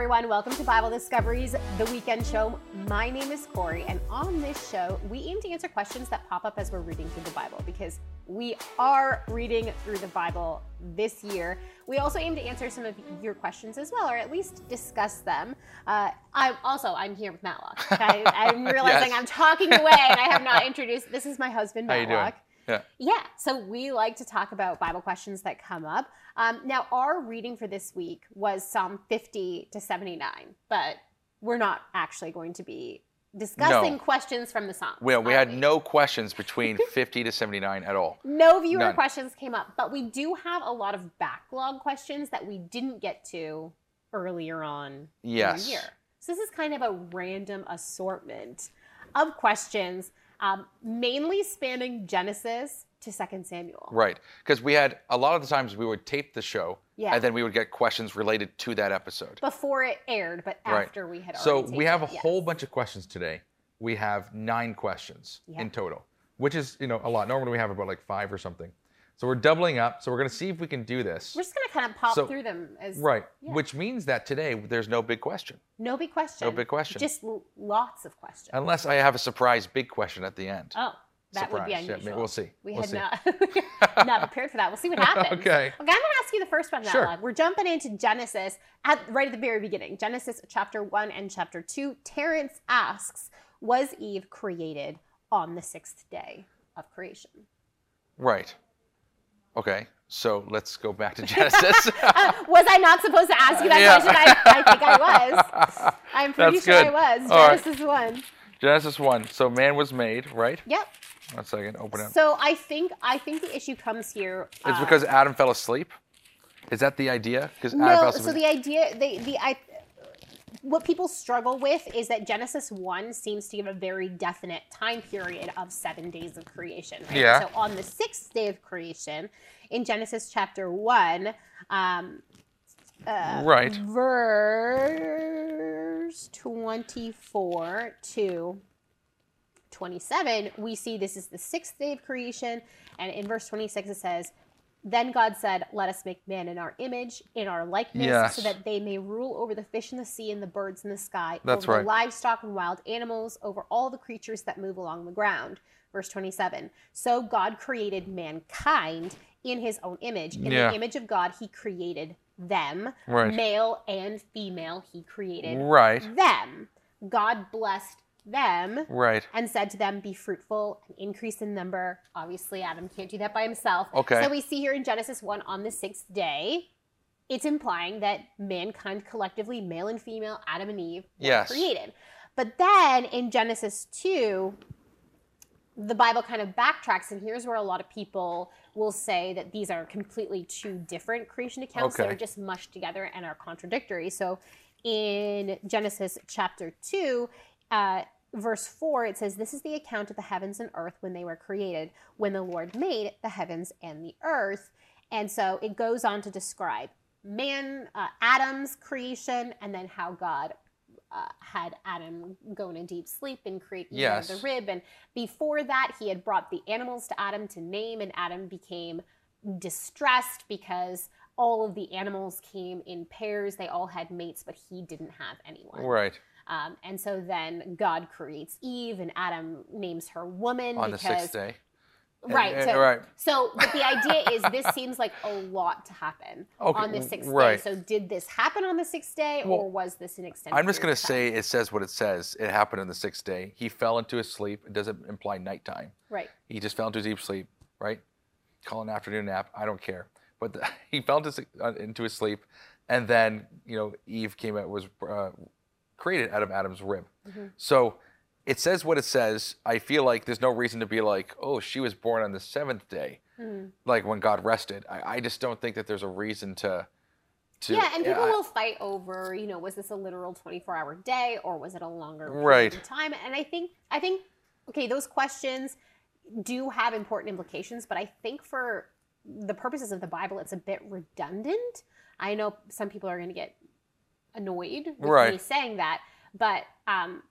everyone. Welcome to Bible Discoveries, the weekend show. My name is Corey, and on this show, we aim to answer questions that pop up as we're reading through the Bible because we are reading through the Bible this year. We also aim to answer some of your questions as well, or at least discuss them. Uh, I also I'm here with Matlock. I, I'm realizing Yes. I'm talking away, and I have not introduced. This is my husband, How you doing? Matlock. Yeah. Yeah, so we like to talk about Bible questions that come up. Um, now, our reading for this week was Psalm 50 to 79, but we're not actually going to be discussing No. questions from the Psalm. Well, we had no questions between 50 to 79 at all. no viewer None. questions came up, but we do have a lot of backlog questions that we didn't get to earlier on in Yes. the year. So this is kind of a random assortment of questions, um, mainly spanning Genesis to Second Samuel. Right. Because we had a lot of the times we would tape the show Yeah. and then we would get questions related to that episode. before it aired, but Right. after we had So we have a yes. whole bunch of questions today. We have nine questions Yeah. in total, which is you know a lot. Normally we have about like five or something. So we're doubling up. So we're gonna see if we can do this. We're just gonna kind of pop So- through them as Right. Yeah. Which means that today There's no big question. no big question. No big question. Just l- lots of questions. Unless I have a surprise big question at the end. oh, that would be Surprise. Yeah, unusual. maybe we'll see. We We'll had see. not not prepared for that. We'll see what happens. Okay. Okay, I'm gonna ask you the first one, Sure. We're jumping into Genesis at right at the very beginning. Genesis chapter one and chapter two. Terrence asks, "Was Eve created on the sixth day of creation?" Right. Okay. So let's go back to Genesis. Uh, was I not supposed to ask you that Yeah. question? I, I think I was. I'm pretty That's sure I was. All right. Genesis one. Genesis 1. So man was made, right? Yep. One second. Open it. So I think I think the issue comes here. It's uh, because Adam fell asleep? Is that the idea? Because Adam no. So the idea, the the I, what people struggle with is that Genesis one seems to give a very definite time period of seven days of creation. right? Yeah. So on the sixth day of creation, in Genesis chapter one. Um, uh, right. verse 24 to 27, we see this is the sixth day of creation. And in verse 26, it says, Then God said, Let us make man in our image, in our likeness, Yes. so that they may rule over the fish in the sea and the birds in the sky, That's over right. the livestock and wild animals, over all the creatures that move along the ground. Verse 27. So God created mankind in his own image. In Yeah. the image of God, he created them. Right. Male and female, he created Right. them. God blessed them Right. and said to them, Be fruitful and increase in number. Obviously, Adam can't do that by himself. Okay. So we see here in Genesis 1 on the sixth day, it's implying that mankind collectively, male and female, Adam and Eve, were Yes. created. But then in Genesis 2, the Bible kind of backtracks, and here's where a lot of people will say that these are completely two different creation accounts that are just mushed together and are contradictory. So in Genesis chapter 2, uh, verse 4, it says, This is the account of the heavens and earth when they were created, when the Lord made the heavens and the earth. And so it goes on to describe man, uh, Adam's creation, and then how God uh, had Adam go in a deep sleep and create Eve out of Yes. the rib. And before that, he had brought the animals to Adam to name, and Adam became distressed because all of the animals came in pairs. They all had mates, but he didn't have anyone. Right. Um, and so then God creates Eve, and Adam names her woman On the because sixth day. right. Eh, So, right. so, but the idea is this seems like a lot to happen Okay, on the sixth right. day. So, did this happen on the sixth day, Well, or was this an extension? I'm just going to say it says what it says. It happened on the sixth day. He fell into his sleep. It doesn't imply nighttime. right. He just fell into a deep sleep, right? Call an afternoon nap. I don't care. But the, he fell into, uh, into his sleep, and then you know Eve came out was uh, created out of Adam's rib. Mm-hmm. So it says what it says. I feel like there's no reason to be like, oh, she was born on the seventh day, Mm-hmm. like when God rested. I, I just don't think that there's a reason to. to Yeah, and people will fight over, you know, was this a literal 24-hour day or was it a longer period Right. of time? And I think, I think, okay, those questions do have important implications, but I think for the purposes of the Bible, it's a bit redundant. I know some people are going to get annoyed with me saying that, but um,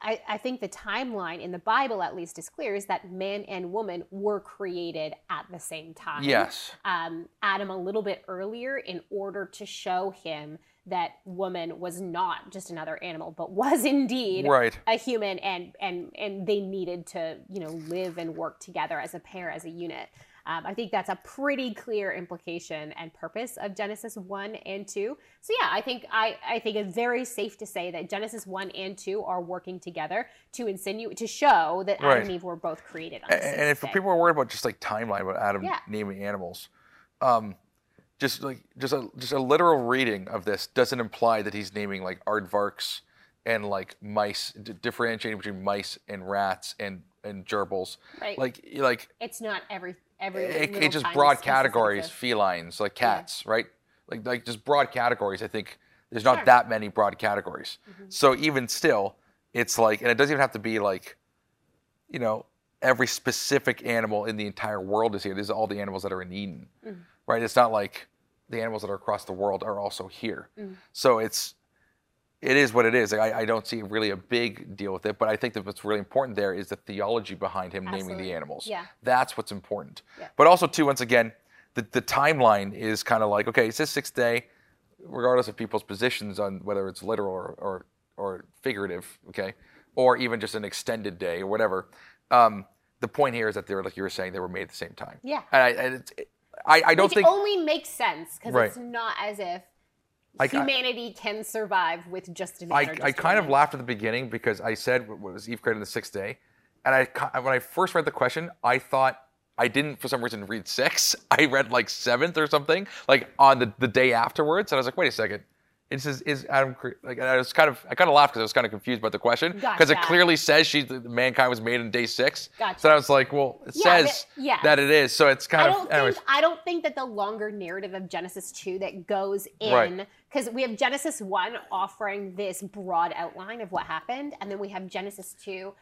I, I think the timeline in the Bible, at least, is clear: is that man and woman were created at the same time Yes. um, Adam a little bit earlier in order to show him that woman was not just another animal, but was indeed Right. a human, and and and they needed to you know live and work together as a pair, as a unit. Um, I think that's a pretty clear implication and purpose of Genesis one and two. So yeah, I think I I think it's very safe to say that Genesis one and two are working together to insinuate to show that Adam and Eve were both created on and sixth if people are worried about just like timeline about Adam Yeah. naming animals, um, just like just a just a literal reading of this doesn't imply that he's naming like aardvarks and like mice, d- differentiating between mice and rats and and gerbils. Right. Like like it's not every every it, it's just broad categories, felines, like cats, right? Like like just broad categories. I think there's not Sure. that many broad categories. So even still, it's like, and it doesn't even have to be like, you know, every specific animal in the entire world is here. These are all the animals that are in Eden, right? It's not like the animals that are across the world are also here. So it's it is what it is. Like, I, I don't see really a big deal with it, but I think that what's really important there is the theology behind him naming the animals. Yeah. That's what's important. Yeah. But also, too, once again, the, the timeline is kind of like, okay, it's this sixth day, regardless of people's positions on whether it's literal or, or, or figurative, okay, or even just an extended day or whatever. Um, the point here is that they're, like you were saying, they were made at the same time. Yeah. And I, and it's, I, I don't Which think. only makes sense because Right. it's not as if I- I- humanity can survive with just a man I, just kind of laughed at the beginning because I said what was Eve created on the sixth day, and I when I first read the question, I thought I didn't for some reason read six. I read like seventh or something, like on the, the day afterwards, and I was like, wait a second. It says is Adam cre-" like and I was kind of I kind of laughed because I was kind of confused about the question because it clearly says she mankind was made in day six. Gotcha. So I was like, well, it Yeah, says but- yeah. that it is, so it's kind I of don't anyways. think I don't think that the longer narrative of Genesis 2 that goes in because we have Genesis 1 offering this broad outline of what happened and then we have Genesis 2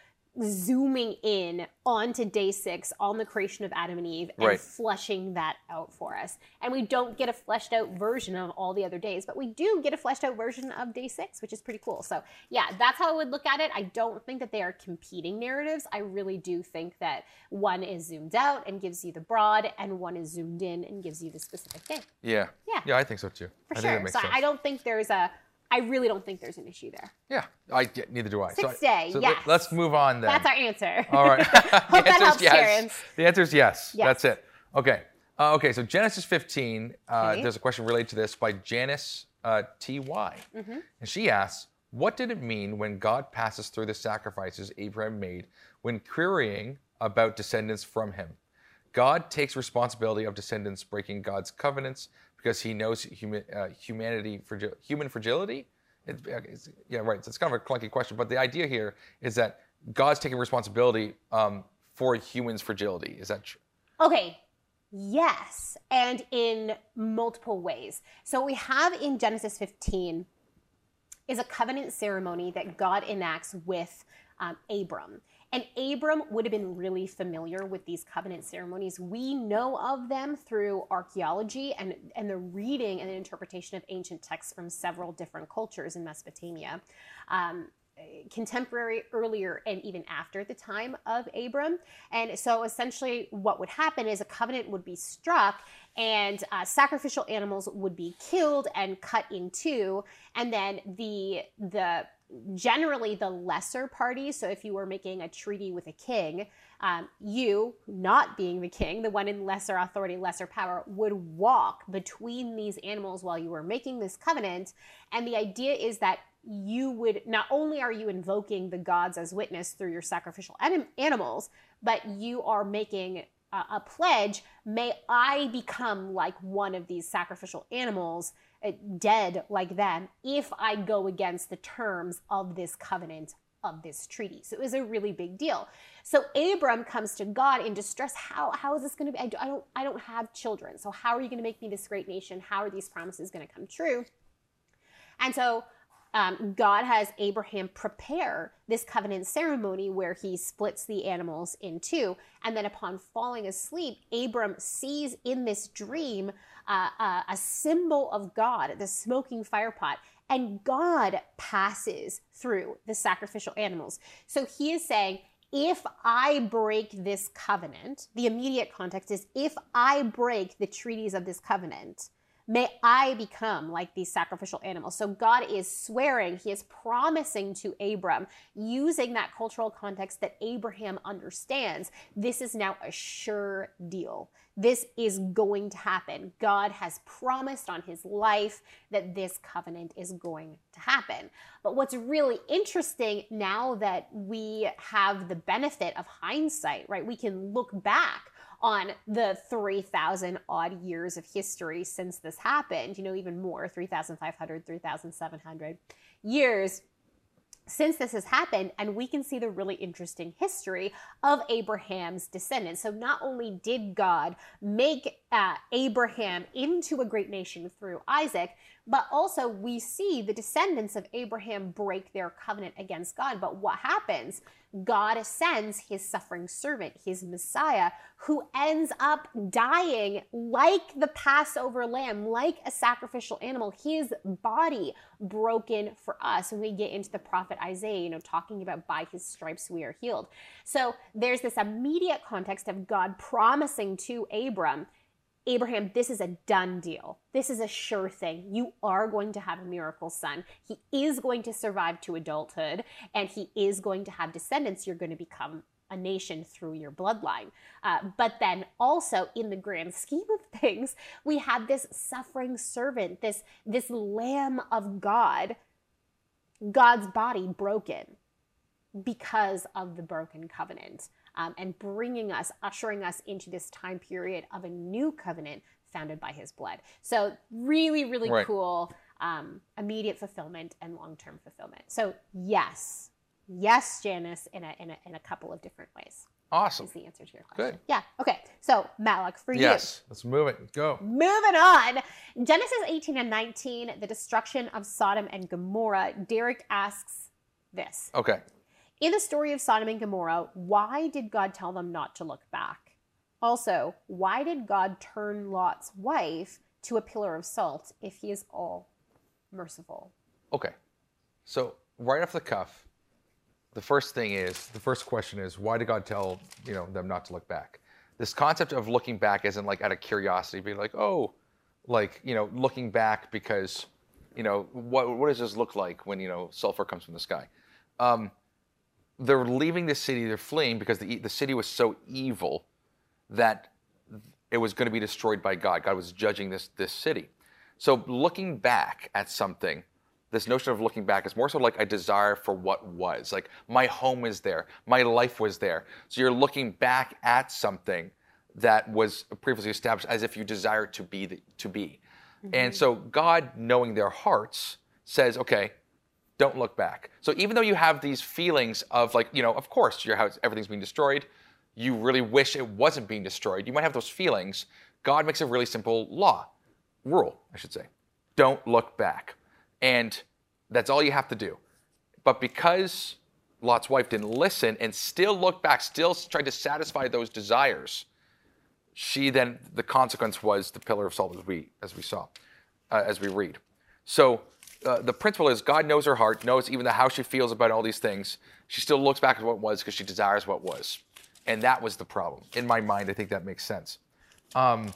zooming in onto day 6 on the creation of Adam and Eve and Right. fleshing that out for us. And we don't get a fleshed out version of all the other days, but we do get a fleshed out version of day 6, which is pretty cool. So, yeah, that's how I would look at it. I don't think that they are competing narratives. I really do think that one is zoomed out and gives you the broad and one is zoomed in and gives you the specific day. yeah. Yeah. Yeah, I think so too. For I sure. so sense. I don't think there's a I really don't think there's an issue there. Yeah. I yeah, neither do I. Sixth so, I- day, so yes. let, us move on then. That's our answer. All right. Hope that helps, yes. The answer is yes. Yes. That's it. Okay. Uh, okay. So Genesis 15. Uh, Okay. There's a question related to this by Janice uh, T Y, Mm-hmm. and she asks, "What did it mean when God passes through the sacrifices Abraham made when querying about descendants from him? God takes responsibility of descendants breaking God's covenants because He knows huma- uh, humanity fragi- human fragility." It, it's, yeah, right. So it's kind of a clunky question, but the idea here is that God's taking responsibility um, for humans' fragility. Is that true? Okay. Yes, and in multiple ways. So we have in Genesis 15 is a covenant ceremony that God enacts with um, Abram. And Abram would have been really familiar with these covenant ceremonies. We know of them through archaeology and, and the reading and interpretation of ancient texts from several different cultures in Mesopotamia. Um, contemporary earlier and even after the time of Abram. And so essentially, what would happen is a covenant would be struck, and uh, sacrificial animals would be killed and cut in two, and then the the generally the lesser party. So if you were making a treaty with a king, um, you, not being the king, the one in lesser authority, lesser power, would walk between these animals while you were making this covenant. And the idea is that you would not only are you invoking the gods as witness through your sacrificial anim- animals, but you are making a, a pledge may I become like one of these sacrificial animals, dead like them, if I go against the terms of this covenant of this treaty. So it was a really big deal. So Abram comes to God in distress. How, how is this going to be? I, do- I don't I don't have children. So how are you going to make me this great nation? How are these promises going to come true? And so um, God has Abraham prepare this covenant ceremony where he splits the animals in two. And then upon falling asleep, Abram sees in this dream uh, uh, a symbol of God, the smoking fire pot. And God passes through the sacrificial animals. So he is saying, if I break this covenant, the immediate context is if I break the treaties of this covenant, May I become like these sacrificial animals. So God is swearing, He is promising to Abram, using that cultural context that Abraham understands. This is now a sure deal. This is going to happen. God has promised on his life that this covenant is going to happen. But what's really interesting now that we have the benefit of hindsight, right? We can look back on the 3,000 odd years of history since this happened, you know, even more 3,500, 3,700 years since this has happened, and we can see the really interesting history of Abraham's descendants. So, not only did God make uh, Abraham into a great nation through Isaac, but also we see the descendants of Abraham break their covenant against God. But what happens? God sends his suffering servant, his Messiah, who ends up dying like the Passover lamb, like a sacrificial animal, his body broken for us. And we get into the prophet Isaiah, you know, talking about by his stripes we are healed. So there's this immediate context of God promising to Abram Abraham, this is a done deal. This is a sure thing. You are going to have a miracle son. He is going to survive to adulthood and he is going to have descendants. You're going to become a nation through your bloodline. Uh, but then also in the grand scheme of things, we had this suffering servant, this, this lamb of God, God's body broken because of the broken covenant um, and bringing us, ushering us into this time period of a new covenant founded by his blood. So, really, really right. cool um, immediate fulfillment and long term fulfillment. So, yes, yes, Janice, in a, in, a, in a couple of different ways. Awesome. Is the answer to your question. Good. Yeah. Okay. So, Malak, for yes. you. Yes. Let's move it. Go. Moving on. Genesis 18 and 19, the destruction of Sodom and Gomorrah. Derek asks this. Okay. In the story of Sodom and Gomorrah, why did God tell them not to look back? Also, why did God turn Lot's wife to a pillar of salt if he is all merciful? Okay. So, right off the cuff, the first thing is the first question is why did God tell, you know, them not to look back? This concept of looking back isn't like out of curiosity, being like, "Oh, like, you know, looking back because, you know, what what does this look like when, you know, sulfur comes from the sky?" Um, they're leaving the city, they're fleeing because the, the city was so evil that it was going to be destroyed by God. God was judging this, this city. So looking back at something, this notion of looking back is more so like a desire for what was. Like my home is there, my life was there. So you're looking back at something that was previously established as if you desire to be the, to be. Mm-hmm. And so God, knowing their hearts, says, okay, don't look back. So even though you have these feelings of like, you know, of course your house, everything's being destroyed, you really wish it wasn't being destroyed. You might have those feelings. God makes a really simple law, rule, I should say. Don't look back. And that's all you have to do. But because Lot's wife didn't listen and still looked back, still tried to satisfy those desires, she then the consequence was the pillar of salt as we as we saw, uh, as we read. So uh, the principle is God knows her heart, knows even the, how she feels about all these things. She still looks back at what was because she desires what was. And that was the problem. In my mind, I think that makes sense. Um,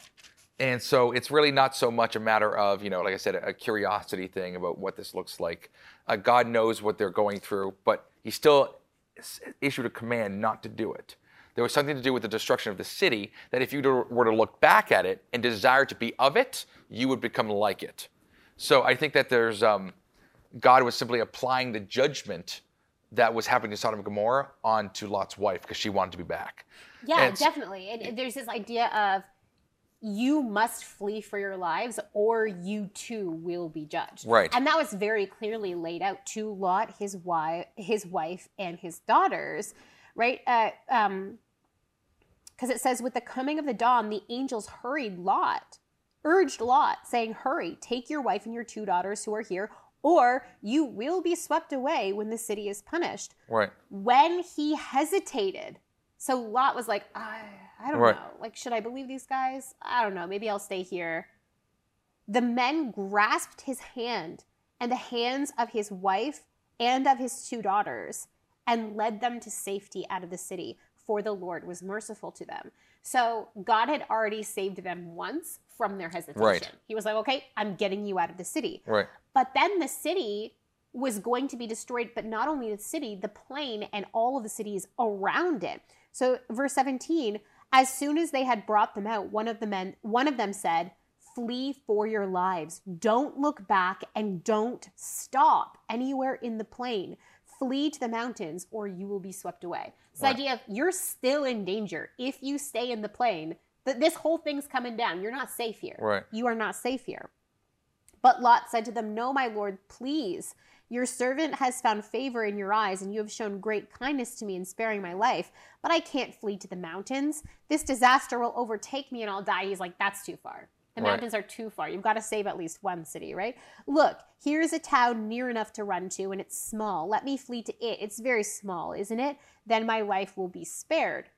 and so it's really not so much a matter of, you know, like I said, a, curiosity thing about what this looks like. Uh, God knows what they're going through, but He still issued a command not to do it. There was something to do with the destruction of the city that if you were to look back at it and desire to be of it, you would become like it. So I think that there's um, God was simply applying the judgment that was happening to Sodom and Gomorrah onto Lot's wife because she wanted to be back. Yeah, definitely. And there's this idea of you must flee for your lives or you too will be judged. Right. And that was very clearly laid out to Lot, his wife, his wife and his daughters, right? Uh, um, because it says, with the coming of the dawn, the angels hurried Lot urged Lot, saying, Hurry, take your wife and your two daughters who are here, or you will be swept away when the city is punished. Right. When he hesitated, so Lot was like, I, I don't right. know. Like, should I believe these guys? I don't know. Maybe I'll stay here. The men grasped his hand and the hands of his wife and of his two daughters and led them to safety out of the city. for the Lord was merciful to them. So God had already saved them once from their hesitation. Right. He was like, okay, I'm getting you out of the city. Right. But then the city was going to be destroyed, but not only the city, the plain and all of the cities around it. So verse 17, as soon as they had brought them out, one of the men one of them said, Flee for your lives. Don't look back and don't stop anywhere in the plain. Flee to the mountains or you will be swept away. This Right. idea of you're still in danger if you stay in the plain. That this whole thing's coming down. You're not safe here. Right. You are not safe here. But Lot said to them, No, my lord, please. Your servant has found favor in your eyes, and you have shown great kindness to me in sparing my life. But I can't flee to the mountains. This disaster will overtake me and I'll die. He's like, That's too far. The Right. mountains are too far. You've got to save at least one city, right? Look, here's a town near enough to run to, and it's small. Let me flee to it. It's very small, isn't it? Then my life will be spared.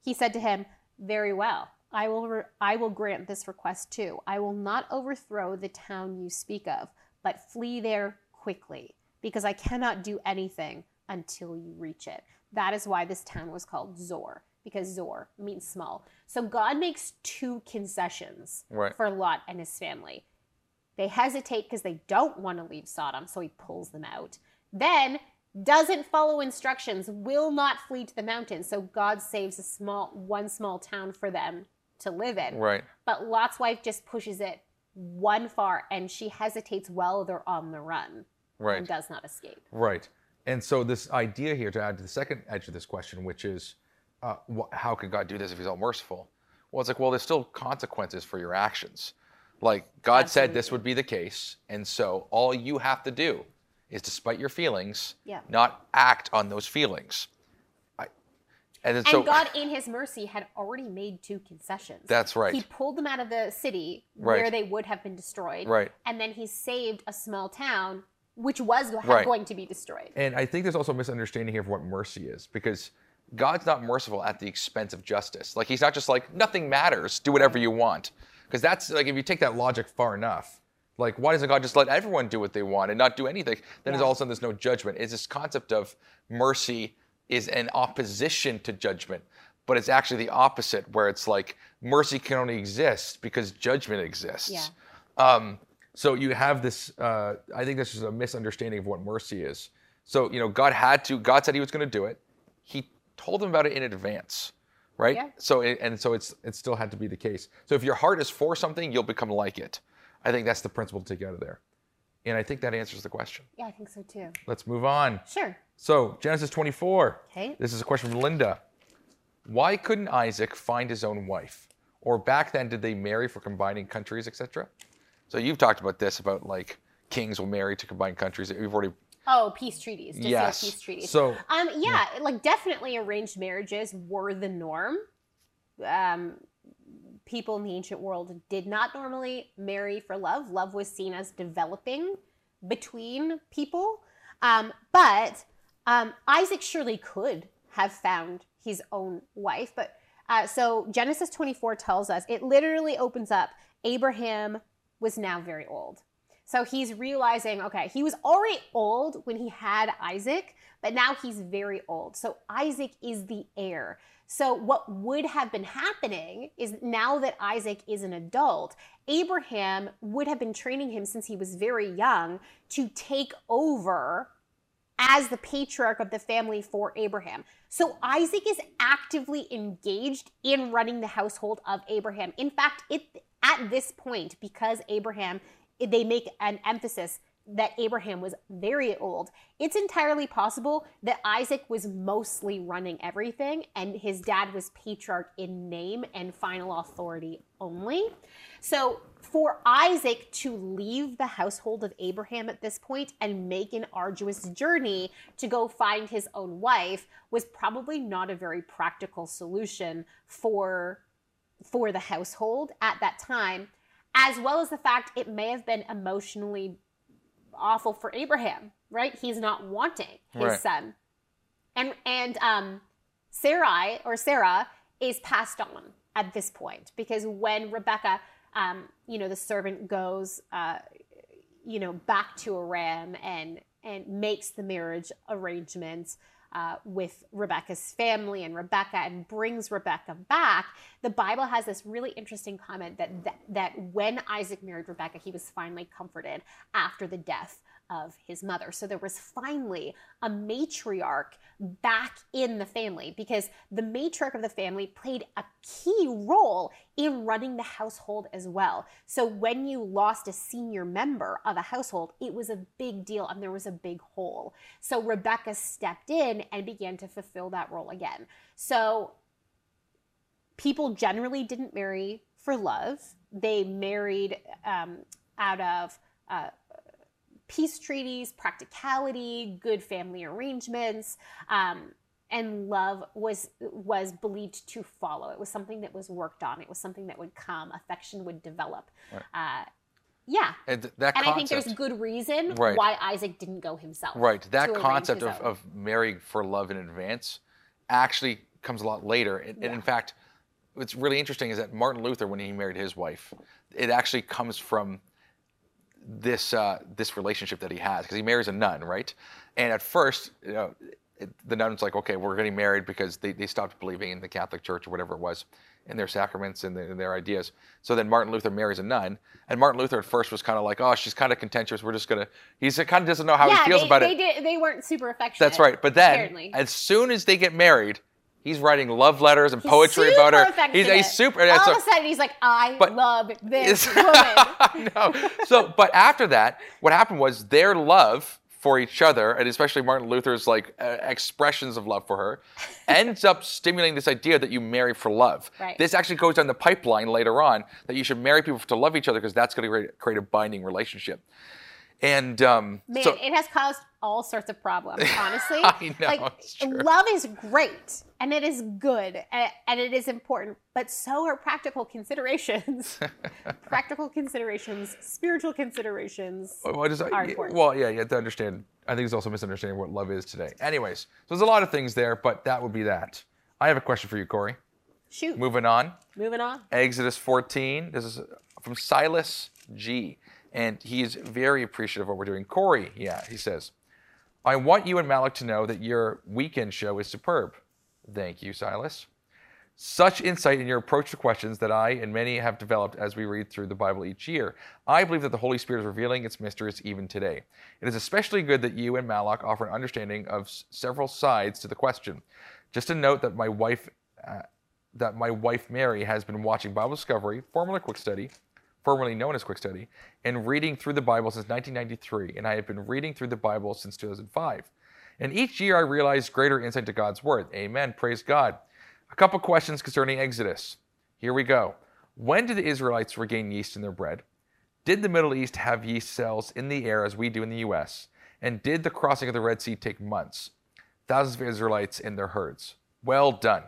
He said to him, Very well. I will, re- I will grant this request too. I will not overthrow the town you speak of, but flee there quickly, because I cannot do anything until you reach it. That is why this town was called Zoar, because Zoar means small. So God makes two concessions Right. for Lot and his family. They hesitate because they don't want to leave Sodom, so he pulls them out. Then doesn't follow instructions, will not flee to the mountains, so God saves a small one small town for them to live in. Right. But Lot's wife just pushes it one far and she hesitates while they're on the run Right. and does not escape. Right. And so this idea here to add to the second edge of this question, which is, uh, wh- how could God do this if He's all merciful? Well, it's like, well, there's still consequences for your actions. Like God said this would be the case, and so all you have to do is, despite your feelings, Yeah. not act on those feelings. And then so God, in His mercy, had already made two concessions. That's right. He pulled them out of the city where Right. they would have been destroyed. Right. And then He saved a small town which was Right. going to be destroyed. and I think there's also a misunderstanding here of what mercy is. because God's not merciful at the expense of justice. Like He's not just like nothing matters, do whatever you want. Because that's like if you take that logic far enough, like why doesn't God just let everyone do what they want and not do anything? Then Yeah. all of a sudden there's no judgment. It's this concept of mercy is an opposition to judgment, but it's actually the opposite, where it's like mercy can only exist because judgment exists. Yeah. Um, So you have this. Uh, I think this is a misunderstanding of what mercy is. So, you know, God had to, God said he was going to do it. He told them about it in advance, right? Yeah. So, it, and so it's, It still had to be the case. so if your heart is for something, you'll become like it. I think that's That's the principle to take out of there. and I think that answers the question. Yeah, I think so too. Let's move on. Sure. So Genesis 24. Okay. This is a question from Linda. Why couldn't Isaac find his own wife? Or back then, did they marry for combining countries, etc.? So you've talked about this about like kings will marry to combine countries. We've already, Oh, peace treaties. Just Yes. peace treaties. So Um, yeah, like definitely arranged marriages were the norm. Um, people in the ancient world did not normally marry for love. Love was seen as developing between people. Um, but um, Isaac surely could have found his own wife. But uh, so Genesis 24 tells us it literally opens up Abraham was now very old. So he's realizing, okay, he was already old when he had Isaac, but now he's very old. So Isaac is the heir. So what would have been happening is now that Isaac is an adult, Abraham would have been training him since he was very young to take over as the patriarch of the family for Abraham. So Isaac is actively engaged in running the household of Abraham. In fact, it at this point because Abraham they make an emphasis that Abraham was very old. It's entirely possible that Isaac was mostly running everything and his dad was patriarch in name and final authority only. So, for Isaac to leave the household of Abraham at this point and make an arduous journey to go find his own wife was probably not a very practical solution for for the household at that time, as well as the fact it may have been emotionally awful for Abraham, right? He's not wanting his Right. son. And and um Sarai or Sarah is passed on at this point because when Rebecca um, you know, the servant goes uh, you know, back to Aram and and makes the marriage arrangements. Uh, with Rebecca's family and Rebecca and brings Rebecca back, the Bible has this really interesting comment that, that, that when Isaac married Rebecca, he was finally comforted after the death of his mother. So there was finally a matriarch back in the family because the matriarch of the family played a key role in running the household as well. So when you lost a senior member of a household, it was a big deal and there was a big hole. So Rebecca stepped in and began to fulfill that role again. So people generally didn't marry for love, they married um, out of uh, peace treaties, practicality, good family arrangements. Um, and love was was believed to follow. It was something that was worked on. It was something that would come. Affection would develop. Right. Uh, yeah, and that and concept, I think there's good reason right. why Isaac didn't go himself. Right, that concept of, of marrying for love in advance actually comes a lot later. And, yeah. and in fact, what's really interesting is that Martin Luther, when he married his wife, it actually comes from this uh, this relationship that he has because he marries a nun, right? And at first, you know, it, the nun's like, okay, we're getting married because they, they stopped believing in the Catholic Church or whatever it was, in their sacraments and, the, and their ideas. So then Martin Luther marries a nun, and Martin Luther at first was kind of like, oh, she's kind of contentious. We're just gonna. He's kind of doesn't know how yeah, he feels they, about they it. Did, they weren't super affectionate. That's right. But then, apparently. as soon as they get married, He's writing love letters and he's poetry about her. He's, he's super. All of a sudden, he's like, "I but, love this woman." no. So, but after that, what happened was their love for each other, and especially Martin Luther's like uh, expressions of love for her, ends up stimulating this idea that you marry for love. Right. This actually goes down the pipeline later on that you should marry people to love each other because that's going to create a binding relationship. And um, man, so, it has caused all sorts of problems. Honestly, I know, like love is great and it is good and, and it is important, but so are practical considerations. practical considerations, spiritual considerations what is, are important. Well, yeah, you have to understand. I think it's also misunderstanding what love is today. Anyways, so there's a lot of things there, but that would be that. I have a question for you, Corey. Shoot. Moving on. Moving on. Exodus 14. This is from Silas G and he is very appreciative of what we're doing. Corey, yeah, he says, I want you and Malik to know that your weekend show is superb. Thank you, Silas. Such insight in your approach to questions that I and many have developed as we read through the Bible each year. I believe that the Holy Spirit is revealing its mysteries even today. It is especially good that you and Malak offer an understanding of s- several sides to the question. Just a note that my wife, uh, that my wife Mary has been watching Bible Discovery, formerly Quick Study, formerly known as Quick Study, and reading through the Bible since 1993, and I have been reading through the Bible since 2005. And each year I realized greater insight to God's Word. Amen. Praise God. A couple questions concerning Exodus. Here we go. When did the Israelites regain yeast in their bread? Did the Middle East have yeast cells in the air as we do in the U.S.? And did the crossing of the Red Sea take months? Thousands of Israelites in their herds. Well done.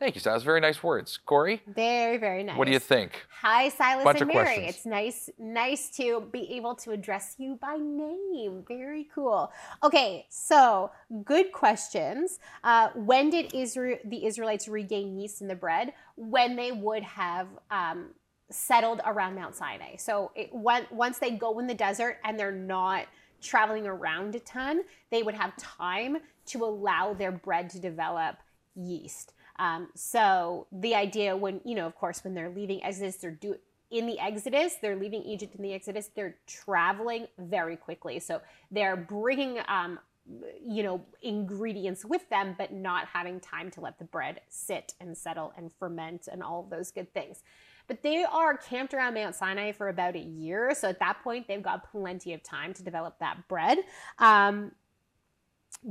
Thank you, Silas. Very nice words. Corey? Very, very nice. What do you think? Hi, Silas Bunch and Mary. questions. It's nice, nice to be able to address you by name. Very cool. Okay, so good questions. Uh, when did Israel, the Israelites regain yeast in the bread? When they would have um, settled around Mount Sinai. So it, once they go in the desert and they're not traveling around a ton, they would have time to allow their bread to develop yeast. Um, so the idea when, you know, of course, when they're leaving Exodus, they're do in the Exodus, they're leaving Egypt in the Exodus, they're traveling very quickly. So they're bringing, um, you know, ingredients with them, but not having time to let the bread sit and settle and ferment and all of those good things. But they are camped around Mount Sinai for about a year. So at that point, they've got plenty of time to develop that bread. Um,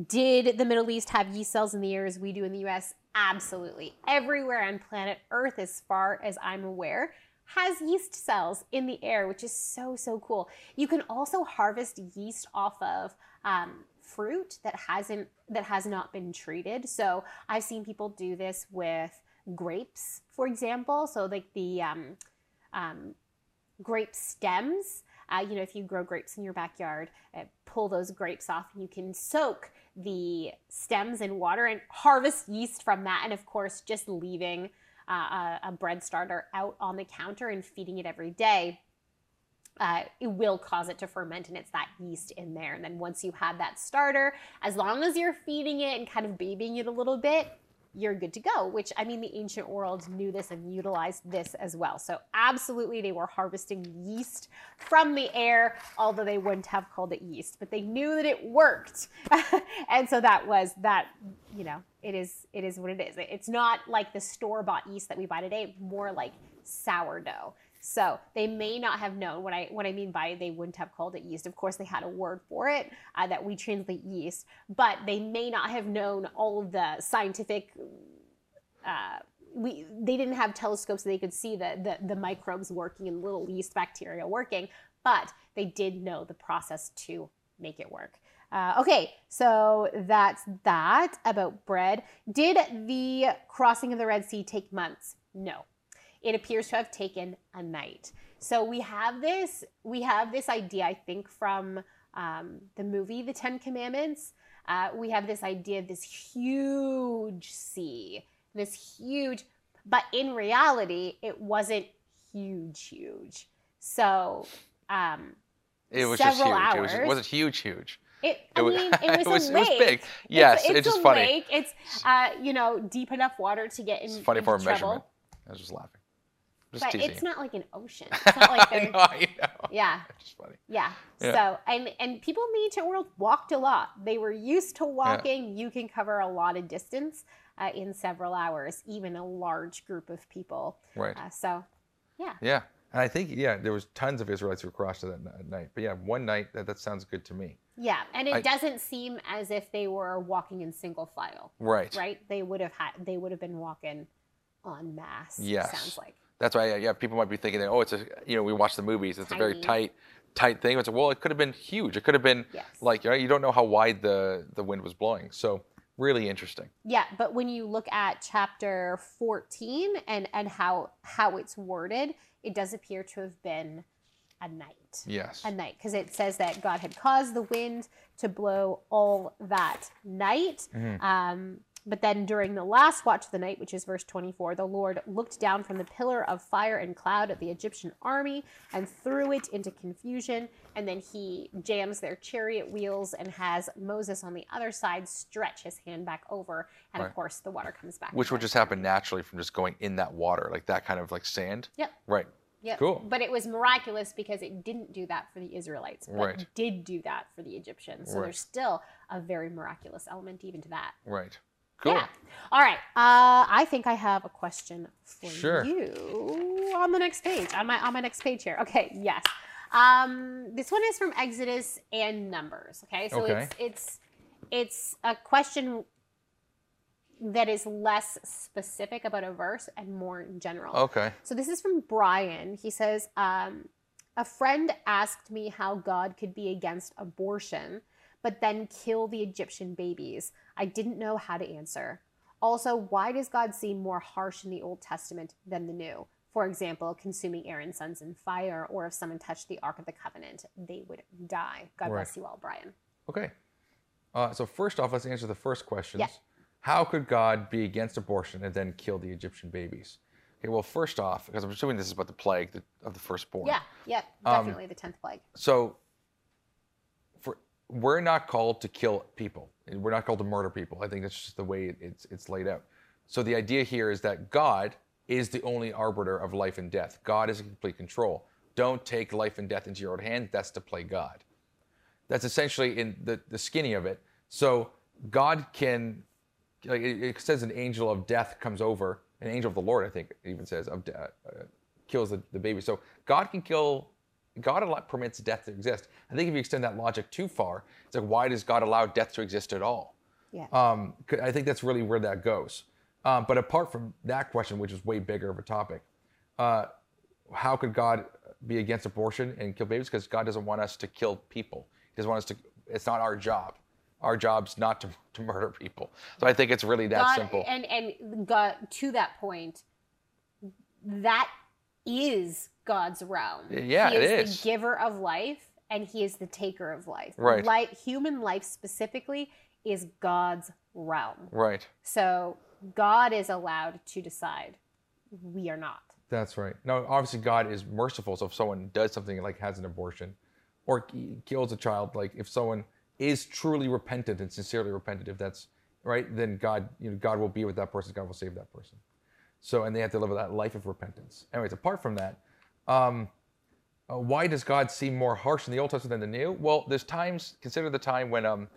did the Middle East have yeast cells in the air as we do in the US? Absolutely. Everywhere on planet Earth, as far as I'm aware, has yeast cells in the air, which is so, so cool. You can also harvest yeast off of um, fruit that hasn't that has not been treated. So I've seen people do this with grapes, for example. So like the um, um, grape stems. Uh, you know, if you grow grapes in your backyard, uh, pull those grapes off, and you can soak the stems in water and harvest yeast from that. And of course, just leaving uh, a, bread starter out on the counter and feeding it every day uh, it will cause it to ferment and it's that yeast in there. And then once you have that starter, as long as you're feeding it and kind of babying it a little bit, you're good to go, which I mean, the ancient world knew this and utilized this as well. So, absolutely, they were harvesting yeast from the air, although they wouldn't have called it yeast, but they knew that it worked. and so, that was that, you know, it is, it is what it is. It's not like the store bought yeast that we buy today, more like sourdough. So they may not have known what I what I mean by they wouldn't have called it yeast. Of course, they had a word for it uh, that we translate yeast, but they may not have known all of the scientific. Uh, we they didn't have telescopes so they could see the, the the microbes working and little yeast bacteria working, but they did know the process to make it work. Uh, okay, so that's that about bread. Did the crossing of the Red Sea take months? No it appears to have taken a night. So we have this we have this idea, I think, from um, the movie The Ten Commandments. Uh, we have this idea of this huge sea, this huge, but in reality, it wasn't huge, huge. So um, it was just huge. Hours, it was, wasn't huge, huge. It, I mean, it was, it was. It was big. Yes, it's, it's, it's just a funny. Lake. It's uh, you know deep enough water to get in. It's funny for a trouble. measurement. I was just laughing. Just but teasing it's not like an ocean. It's not like they're, know, I know. yeah, It's funny. yeah, Yeah. So and and people in the ancient world walked a lot. They were used to walking. You can cover a lot of distance uh, in several hours, even a large group of people. Right. Uh, so, yeah, Yeah. And I think, yeah, there was tons of Israelites who crossed that n- night. But yeah, one night, that, that sounds good to me. yeah, and it I- doesn't seem as if they were walking in single file, Right. right? They would have had. They would have been walking en masse. Yes. sounds like. That's why, yeah, people might be thinking that, oh, it's a, you know, we watch the movies, it's a very tight, tight thing. It's like, well, it could have been huge. It could have been Yes. like, you know, you don't know how wide the, the wind was blowing. So really interesting. Yeah, but when you look at chapter 14 and and how how it's worded, it does appear to have been a night. Yes. A night because it says that God had caused the wind to blow all that night. Mhm. Um, but then during the last watch of the night, which is verse 24, the Lord looked down from the pillar of fire and cloud at the Egyptian army and threw it into confusion. And then he jams their chariot wheels and has Moses on the other side stretch his hand back over. And Right. of course, the water comes back. Which would just happen naturally from just going in that water, like that kind of like sand. Yep. Right. Yep. Cool. But it was miraculous because it didn't do that for the Israelites, but Right. did do that for the Egyptians. So Right. there's still a very miraculous element even to that. Right. Cool. Yeah. All right. Uh, I think I have a question for Sure. you on the next page. On my on my next page here. Okay. Yes. Um, this one is from Exodus and Numbers. Okay. So Okay. it's it's it's a question that is less specific about a verse and more general. Okay. So this is from Brian. He says, um, a friend asked me how God could be against abortion, but then kill the Egyptian babies. I didn't know how to answer. Also, why does God seem more harsh in the Old Testament than the New? For example, consuming Aaron's sons in fire, or if someone touched the Ark of the Covenant, they would die. God Right. bless you all, Brian. Okay. Uh, so first off, let's answer the first question. Yeah. How could God be against abortion and then kill the Egyptian babies? Okay. Well, first off, because I'm assuming this is about the plague of the firstborn. Yeah, yeah, Um, definitely the tenth plague. So, we're not called to kill people. We're not called to murder people. I think that's just the way it's it's laid out. So the idea here is that God is the only arbiter of life and death. God is in complete control. Don't take life and death into your own hands. That's to play God. That's essentially in the, the skinny of it. So God can, like it, says, an angel of death comes over, an angel of the Lord, I think even says, of de- uh, kills the, the baby. So God can kill. God permits death to exist. I think if you extend that logic too far, it's like why does God allow death to exist at all? Yeah. Um, I think that's really where that goes. Um, but apart from that question, which is way bigger of a topic, uh, how could God be against abortion and kill babies? Because God doesn't want us to kill people. He doesn't want us to. It's not our job. Our job's not to, to murder people. So I think it's really that God, simple. And and God to that point, that is God's realm. Yeah, he it is, is. the giver of life, and He is the taker of life. Right. Life, human life specifically is God's realm. right. So God is allowed to decide. We are not. That's right. Now, obviously, God is merciful. So if someone does something like has an abortion or kills a child, like if someone is truly repentant and sincerely repentant, if that's right, then God, you know, God will be with that person. God will save that person. So, and they have to live that life of repentance. Anyways, apart from that, um, uh, why does God seem more harsh in the Old Testament than the New? Well, there's times. Consider the time when um,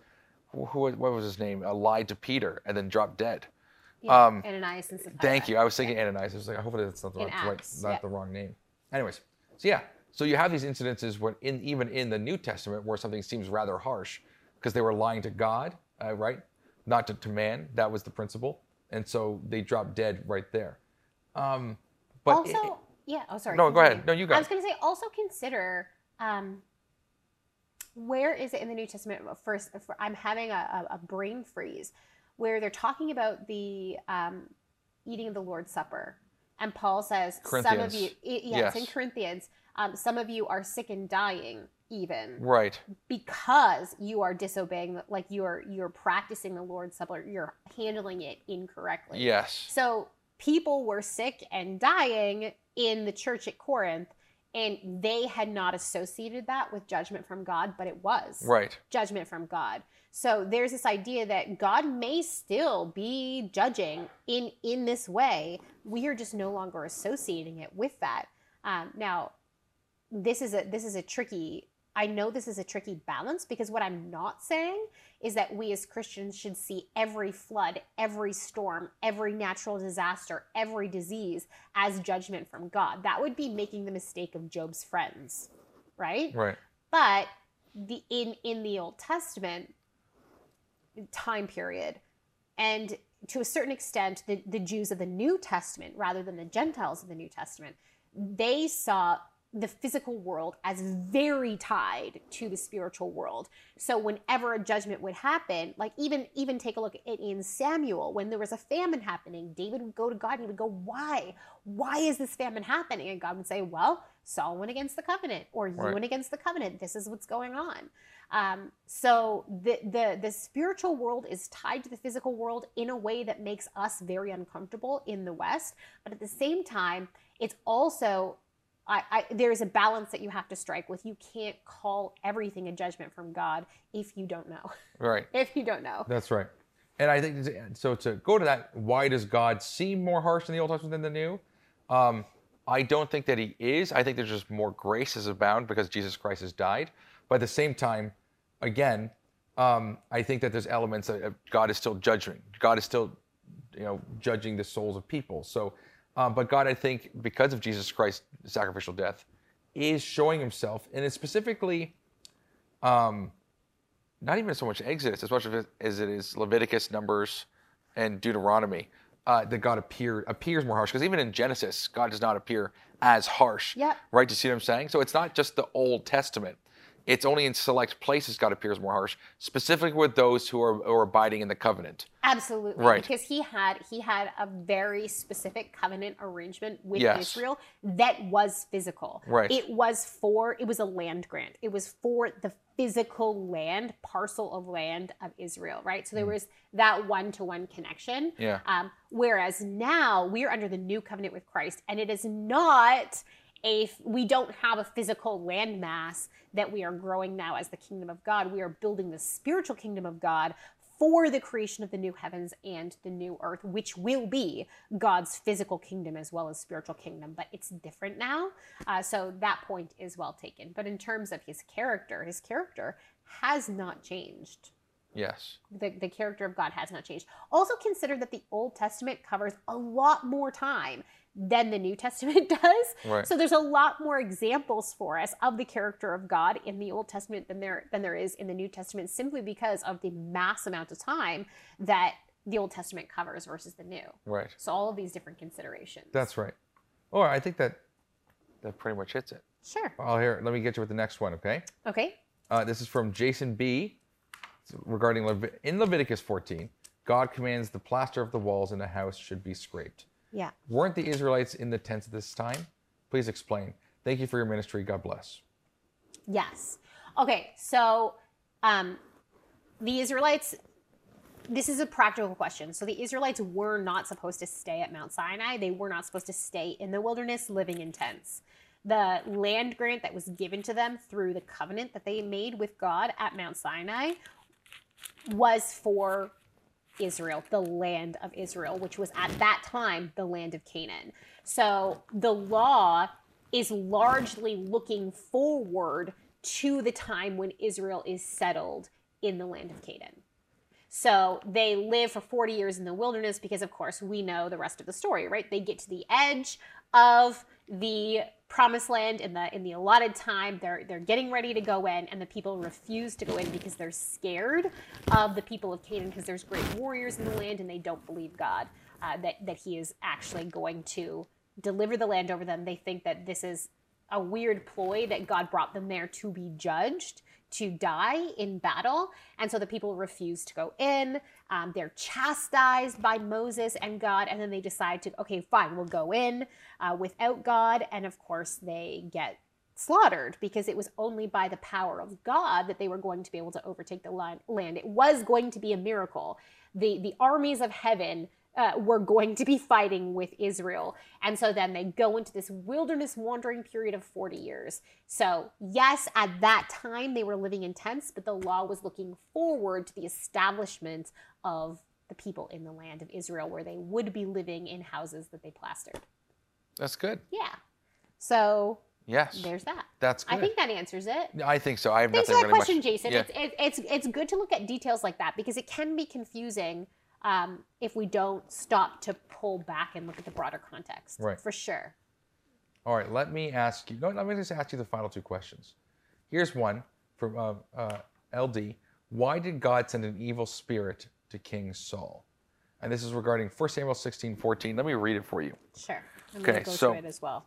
who, what was his name? Uh, lied to Peter and then dropped dead. Yeah, Um, Ananias and Sapphira. Thank you. I was thinking Ananias. I was like, hopefully that's not the, right, right- not yeah. the wrong name. Anyways, so yeah, so you have these incidences where, in even in the New Testament, where something seems rather harsh because they were lying to God, uh, right? Not to, to man. That was the principle, and so they drop dead right there. Um, but also, it- yeah. Oh, sorry. No, go ahead. No, you go I was going to say also consider um, where is it in the New Testament? First, I'm having a, a, brain freeze where they're talking about the um, eating of the Lord's Supper, and Paul says some of you, it's in Corinthians. Um, some of you are sick and dying, even right. because you are disobeying, the- like you're you're practicing the Lord's Supper, you're handling it incorrectly. Yes. So people were sick and dying in the church at Corinth, and they had not associated that with judgment from God, but it was Right. judgment from God. So there's this idea that God may still be judging in in this way. We are just no longer associating it with that. Um, now, this is a this is a tricky. I know this is a tricky balance because what I'm not saying is that we as Christians should see every flood, every storm, every natural disaster, every disease as judgment from God. That would be making the mistake of Job's friends, right? Right. But the in in the Old Testament time period, and to a certain extent, the, the Jews of the New Testament, rather than the Gentiles of the New Testament, they saw the physical world as very tied to the spiritual world. So whenever a judgment would happen, like even even take a look at in Samuel, when there was a famine happening, David would go to God and he would go, "Why? Why is this famine happening?" And God would say, "Well, Saul went against the covenant, or you Right. went against the covenant. This is what's going on." Um, so the, the the spiritual world is tied to the physical world in a way that makes us very uncomfortable in the West, but at the same time, it's also I, I, there's a balance that you have to strike with. You can't call everything a judgment from God if you don't know. Right. if you don't know. That's right. And I think so. To go to that, why does God seem more harsh in the Old Testament than the New? Um, I don't think that He is. I think there's just more grace is abound because Jesus Christ has died. But at the same time, again, um, I think that there's elements that God is still judging. God is still, you know, judging the souls of people. So, um, but God, I think, because of Jesus Christ's sacrificial death, is showing Himself, and it's specifically. Um, not even so much Exodus as much as it is Leviticus, Numbers, and Deuteronomy. Uh, that God appear, appears more harsh because even in Genesis, God does not appear as harsh. Yep. Right? Do you see what I'm saying? So it's not just the Old Testament. It's only in select places God appears more harsh, specifically with those who are, who are abiding in the covenant. Absolutely, Right. because he had he had a very specific covenant arrangement with Yes. Israel that was physical. Right. It was for it was a land grant. It was for the physical land parcel of land of Israel. Right. So there was that one to one connection. Yeah. Um, whereas now we're under the new covenant with Christ, and it is not a we don't have a physical landmass that we are growing now as the kingdom of God. We are building the spiritual kingdom of God for the creation of the new heavens and the new earth, which will be God's physical kingdom as well as spiritual kingdom. But it's different now. Uh, so that point is well taken. But in terms of his character, his character has not changed Yes. the, the character of God has not changed. Also consider that the Old Testament covers a lot more time than the New Testament does. Right. So there's a lot more examples for us of the character of God in the Old Testament than there than there is in the New Testament simply because of the mass amount of time that the Old Testament covers versus the New. Right. So all of these different considerations. That's right. Oh, I think that that pretty much hits it. sure. I'll hear. Let me get you with the next one, okay? Okay. Uh, this is from Jason B. It's regarding Levit- in Leviticus 14. God commands the plaster of the walls in a house should be scraped. Yeah. Weren't the Israelites in the tents at this time? Please explain. Thank you for your ministry. God bless. Yes. Okay, so um, the Israelites this is a practical question. So the Israelites were not supposed to stay at Mount Sinai. They were not supposed to stay in the wilderness living in tents. The land grant that was given to them through the covenant that they made with God at Mount Sinai was for Israel, the land of Israel, which was at that time the land of Canaan. So the law is largely looking forward to the time when Israel is settled in the land of Canaan. So they live for 40 years in the wilderness because, of course, we know the rest of the story, right? They get to the edge of the promised land in the in the allotted time. They're they're getting ready to go in, and the people refuse to go in because they're scared of the people of Canaan because there's great warriors in the land, and they don't believe God uh, that that He is actually going to deliver the land over them. They think that this is a weird ploy that God brought them there to be judged to die in battle. And so the people refuse to go in. Um, they're chastised by Moses and God. And then they decide to, okay, fine, we'll go in uh, without God. And of course, they get slaughtered because it was only by the power of God that they were going to be able to overtake the land. It was going to be a miracle. The, the armies of heaven uh, were going to be fighting with Israel. And so then they go into this wilderness wandering period of 40 years. So, yes, at that time they were living in tents, but the law was looking forward to the establishment of the people in the land of Israel where they would be living in houses that they plastered. That's good. Yeah. So, Yes. there's that. That's good. I think that answers it. I think so. I have Thanks for nothing that really question, much. Jason. Yeah. It's, it's it's good to look at details like that because it can be confusing um, if we don't stop to pull back and look at the broader context. Right. For sure. All right, let me ask you. No, let me just ask you the final two questions. Here's one from uh, uh, LD. Why did God send an evil spirit to King Saul? And this is regarding 1 Samuel 16, 14. Let me read it for you. Sure. I'm Okay, go so- it as well.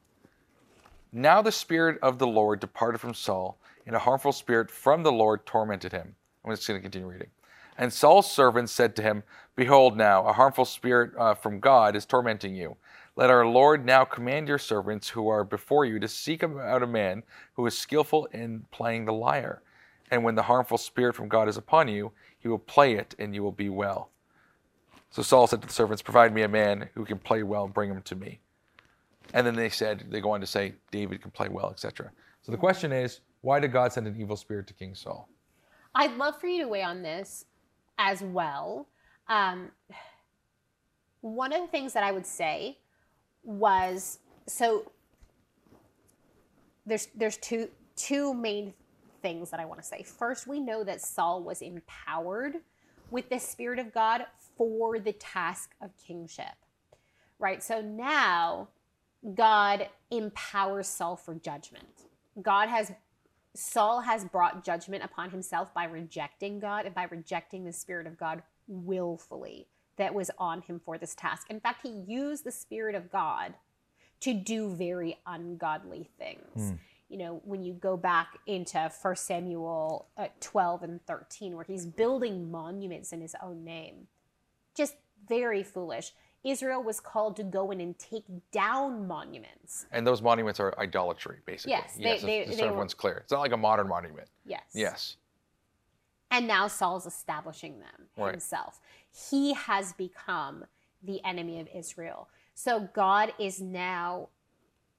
Now the Spirit of the Lord departed from Saul, and a harmful spirit from the Lord tormented him. I'm just going to continue reading. And Saul's servants said to him, Behold, now a harmful spirit uh, from God is tormenting you. Let our Lord now command your servants who are before you to seek out a man who is skillful in playing the lyre. And when the harmful spirit from God is upon you, he will play it, and you will be well. So Saul said to the servants, Provide me a man who can play well and bring him to me. And then they said, they go on to say, David can play well, etc. So the question is, why did God send an evil spirit to King Saul? I'd love for you to weigh on this as well. Um, one of the things that I would say was so there's there's two two main things that I want to say. First, we know that Saul was empowered with the spirit of God for the task of kingship. Right? So now God empowers Saul for judgment. God has Saul has brought judgment upon himself by rejecting God and by rejecting the Spirit of God willfully that was on him for this task. In fact, he used the Spirit of God to do very ungodly things. You know, when you go back into 1 Samuel uh, 12 and 13, where he's building monuments in his own name, just very foolish. Israel was called to go in and take down monuments. And those monuments are idolatry, basically. Yes, they- yes they- so they were- everyone's clear. It's not like a modern monument. Yes. Yes. And now Saul's establishing them Right. himself. He has become the enemy of Israel. So God is now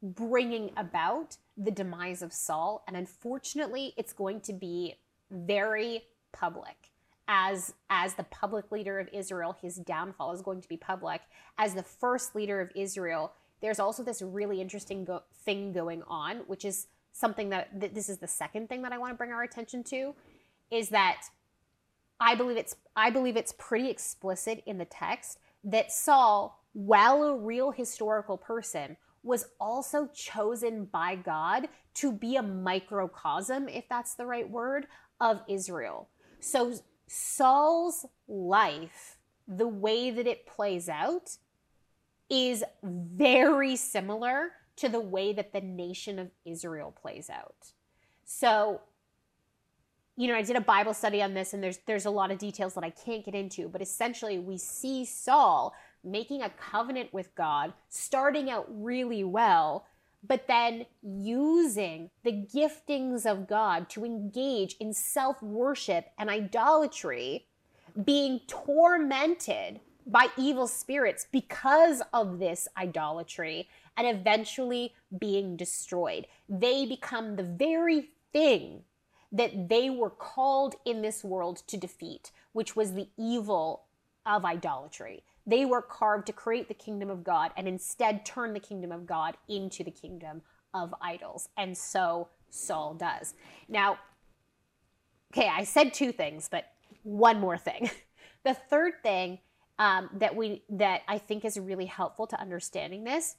bringing about the demise of Saul. And unfortunately, it's going to be very public. As, as the public leader of Israel, his downfall is going to be public. As the first leader of Israel, there's also this really interesting go- thing going on, which is something that th- this is the second thing that I want to bring our attention to is that I believe it's I believe it's pretty explicit in the text that Saul, while a real historical person, was also chosen by God to be a microcosm, if that's the right word, of Israel. So Saul's life, the way that it plays out, is very similar to the way that the nation of Israel plays out. So you know, I did a Bible study on this, and there's there's a lot of details that I can't get into, but essentially, we see Saul making a covenant with God, starting out really well, but then using the giftings of God to engage in self worship and idolatry being tormented by evil spirits because of this idolatry and eventually being destroyed. They become the very thing that they were called in this world to defeat, which was the evil of idolatry. They were carved to create the kingdom of God and instead turn the kingdom of God into the kingdom of idols. And so Saul does. Now, okay, I said two things, but one more thing. the third thing um, that we that I think is really helpful to understanding this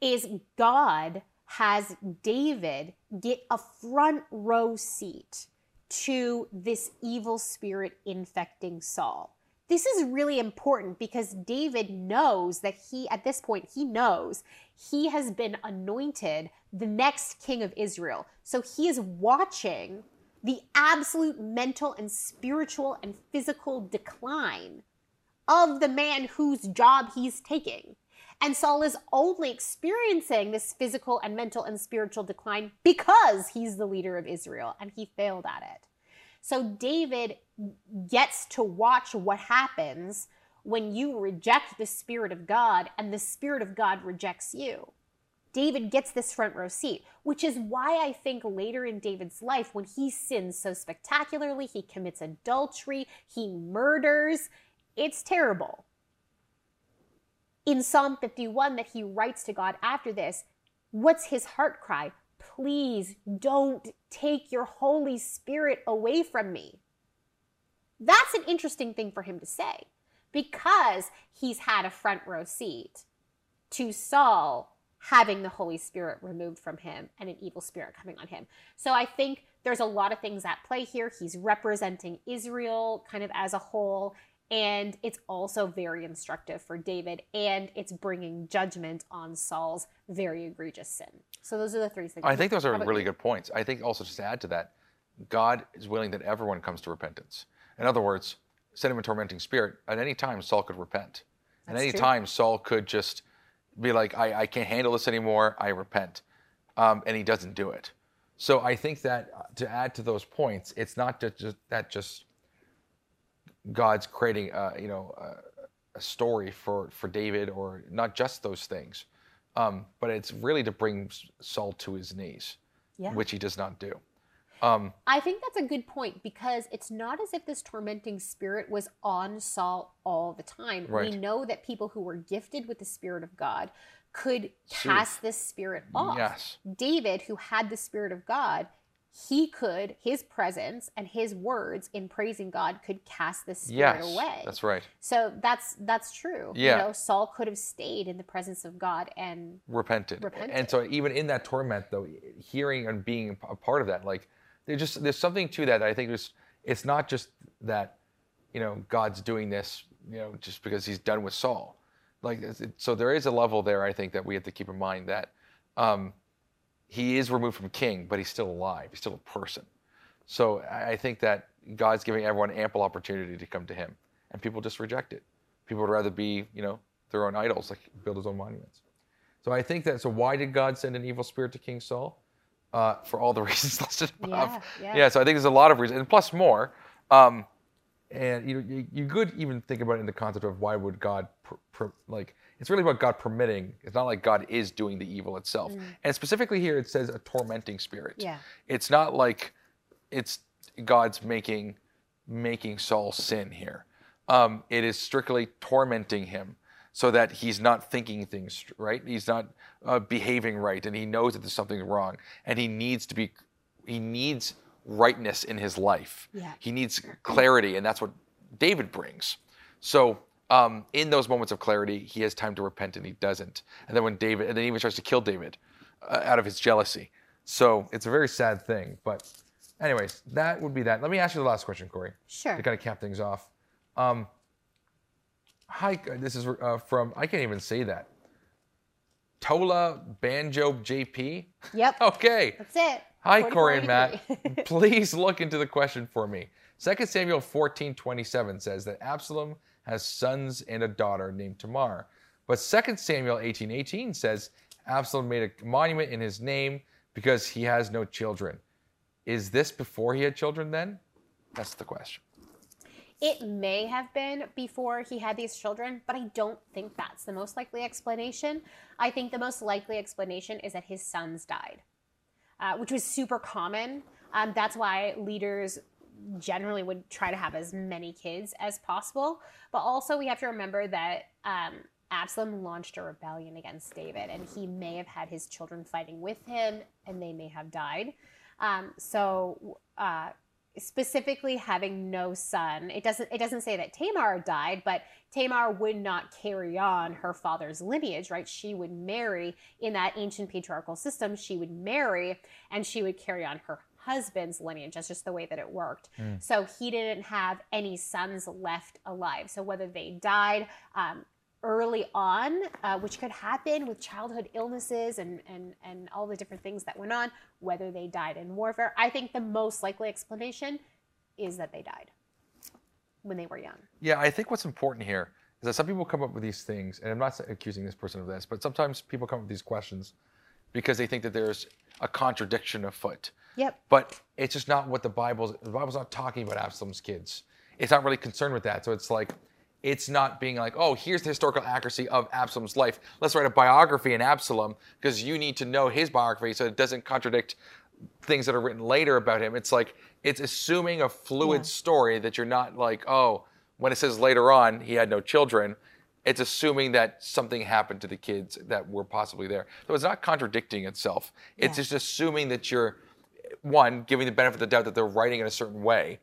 is God has David get a front row seat to this evil spirit infecting Saul. This is really important because David knows that he, at this point, he knows he has been anointed the next king of Israel. So he is watching the absolute mental and spiritual and physical decline of the man whose job he's taking. And Saul is only experiencing this physical and mental and spiritual decline because he's the leader of Israel and he failed at it. So David gets to watch what happens when you reject the Spirit of God and the Spirit of God rejects you. David gets this front row seat, which is why I think later in David's life, when he sins so spectacularly, he commits adultery, he murders, it's terrible. In Psalm 51, that he writes to God after this, what's his heart cry? Please don't take your Holy Spirit away from me. That's an interesting thing for him to say because he's had a front row seat to Saul having the Holy Spirit removed from him and an evil spirit coming on him. So I think there's a lot of things at play here. He's representing Israel kind of as a whole. And it's also very instructive for David, and it's bringing judgment on Saul's very egregious sin. So those are the three things. I think those are really you? good points. I think also just to add to that, God is willing that everyone comes to repentance. In other words, send him a tormenting spirit. At any time, Saul could repent. At any true. time, Saul could just be like, I, I can't handle this anymore. I repent. Um, and he doesn't do it. So I think that uh, to add to those points, it's not just, just that just God's creating, uh, you know, a, a story for, for David or not just those things, um, but it's really to bring Saul to his knees, Yeah. which he does not do. Um, I think that's a good point because it's not as if this tormenting spirit was on Saul all the time. Right. We know that people who were gifted with the Spirit of God could cast this spirit off. Yes. David, who had the Spirit of God, he could, his presence and his words in praising God could cast this spirit yes, away. that's right. So that's that's true. Yeah. You know, Saul could have stayed in the presence of God and repented. Repented. And so even in that torment, though, hearing and being a part of that, like there's just there's something to that. that I think there's it's not just that you know God's doing this, you know, just because He's done with Saul. Like so, there is a level there. I think that we have to keep in mind that um, he is removed from king, but he's still alive. He's still a person. So I think that God's giving everyone ample opportunity to come to Him, and people just reject it. People would rather be, you know, their own idols, like build his own monuments. So I think that. So why did God send an evil spirit to King Saul? Uh, for all the reasons listed above. Yeah, yeah. So I think there's a lot of reasons, and plus more. Um, and you know, you, you could even think about it in the concept of why would God, per, per, like, it's really about God permitting. It's not like God is doing the evil itself. And specifically here, it says a tormenting spirit. Yeah. It's not like it's God's making making Saul sin here. Um, it is strictly tormenting him so that he's not thinking things right. He's not uh, behaving right, and he knows that there's something wrong, and he needs to be. He needs rightness in his life. Yeah. He needs clarity, and that's what David brings. So. Um, in those moments of clarity, he has time to repent, and he doesn't. And then when David, and then he even tries to kill David uh, out of his jealousy. So it's a very sad thing. But, anyways, that would be that. Let me ask you the last question, Corey sure. to kind of cap things off. Um, hi, this is uh, from, I can't even say that. Tola Banjo JP. Yep. Okay. That's it. Hi, Corey and Matt. Please look into the question for me. 2 Samuel 14 27 says that Absalom has sons and a daughter named Tamar. But 2 Samuel 18 18 says Absalom made a monument in his name because he has no children. Is this before he had children then? That's the question. It may have been before he had these children, but I don't think that's the most likely explanation. I think the most likely explanation is that his sons died, uh, which was super common. Um, that's why leaders generally would try to have as many kids as possible. But also, we have to remember that um, Absalom launched a rebellion against David, and he may have had his children fighting with him, and they may have died. Um, so, uh, specifically having no son, it doesn't it doesn't say that Tamar died, but Tamar would not carry on her father's lineage, right? She would marry in that ancient patriarchal system. She would marry, and she would carry on her husband's lineage. That's just the way that it worked. Mm. So he didn't have any sons left alive. So whether they died um, early on, uh, which could happen with childhood illnesses and, and, and all the different things that went on, whether they died in warfare, I think the most likely explanation is that they died when they were young. Yeah, I think what's important here is that some people come up with these things, and I'm not accusing this person of this, but sometimes people come up with these questions because they think that there's a contradiction afoot. Yep. But it's just not what the Bible's the Bible's not talking about Absalom's kids. It's not really concerned with that. So it's like it's not being like, oh, here's the historical accuracy of Absalom's life. Let's write a biography in Absalom because you need to know his biography so it doesn't contradict things that are written later about him. It's like it's assuming a fluid yeah. story that you're not like, oh, when it says later on he had no children, it's assuming that something happened to the kids that were possibly there. So it's not contradicting itself. It's yeah. just assuming that you're one giving the benefit of the doubt that they're writing in a certain way,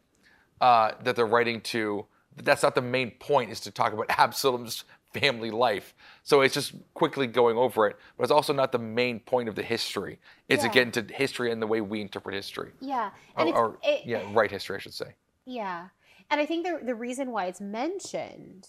uh, that they're writing to. That's not the main point. Is to talk about Absalom's family life. So it's just quickly going over it, but it's also not the main point of the history. It's yeah. to get into history and the way we interpret history. Yeah, and or, or it, yeah, right history, I should say. Yeah, and I think the the reason why it's mentioned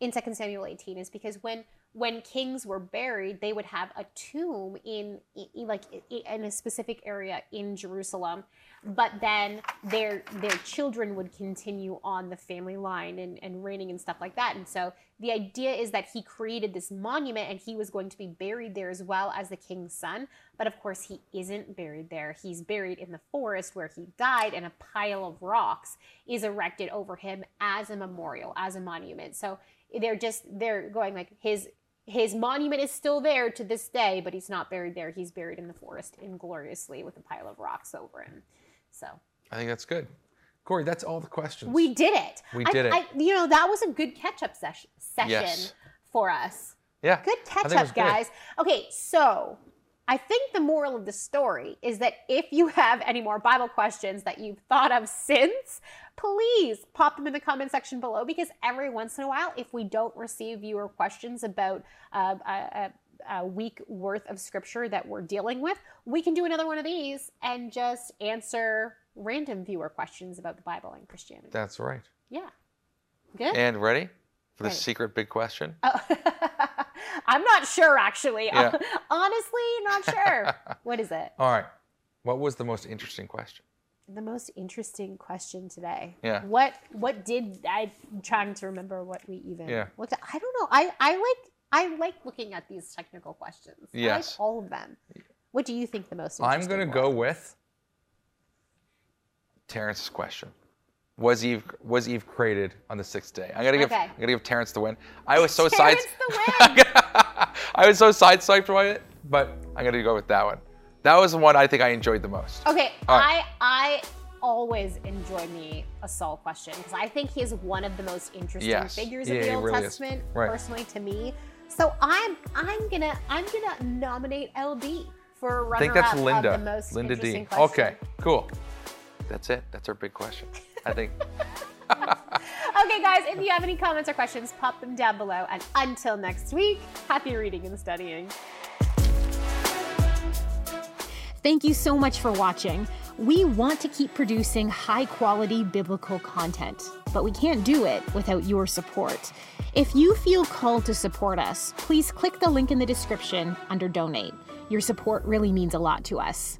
in Second Samuel 18 is because when when kings were buried, they would have a tomb in, in, like in a specific area in Jerusalem, but then their their children would continue on the family line and, and reigning and stuff like that. And so the idea is that he created this monument and he was going to be buried there as well as the king's son. But of course, he isn't buried there. He's buried in the forest where he died, and a pile of rocks is erected over him as a memorial, as a monument. So they're just they're going like his his monument is still there to this day, but he's not buried there. He's buried in the forest ingloriously with a pile of rocks over him. So I think that's good. Corey, that's all the questions. We did it. We did I, it. I, you know, that was a good catch up ses- session yes. for us. Yeah. Good catch up, guys. Good. Okay, so I think the moral of the story is that if you have any more Bible questions that you've thought of since, please pop them in the comment section below because every once in a while, if we don't receive viewer questions about uh, a, a, week worth of scripture that we're dealing with, we can do another one of these and just answer random viewer questions about the Bible and Christianity. That's right. Yeah. Good. And ready for the secret big question? Oh. I'm not sure, actually. Yeah. Honestly, not sure. what is it? All right. What was the most interesting question? The most interesting question today. Yeah. What What did I? am trying to remember what we even yeah. looked at. I don't know. I I like I like looking at these technical questions. Yes. Like all of them. What do you think the most? Interesting? I'm going to go with Terrence's question was Eve was Eve created on the sixth day? I'm gonna give okay. I'm gonna give Terrence the win. I was so side I was so sideswiped by it, but I'm gonna go with that one. That was the one I think I enjoyed the most. Okay, right. I I always enjoy me a Saul question because I think he's one of the most interesting yes. figures yeah, of the Old really Testament, right. personally to me. So I'm I'm gonna I'm gonna nominate LD for runner I think that's Linda. the most Linda D. Question. Okay, cool. That's it. That's our big question. I think. okay, guys, if you have any comments or questions, pop them down below. And until next week, happy reading and studying. Thank you so much for watching. We want to keep producing high quality biblical content, but we can't do it without your support. If you feel called to support us, please click the link in the description under donate. Your support really means a lot to us.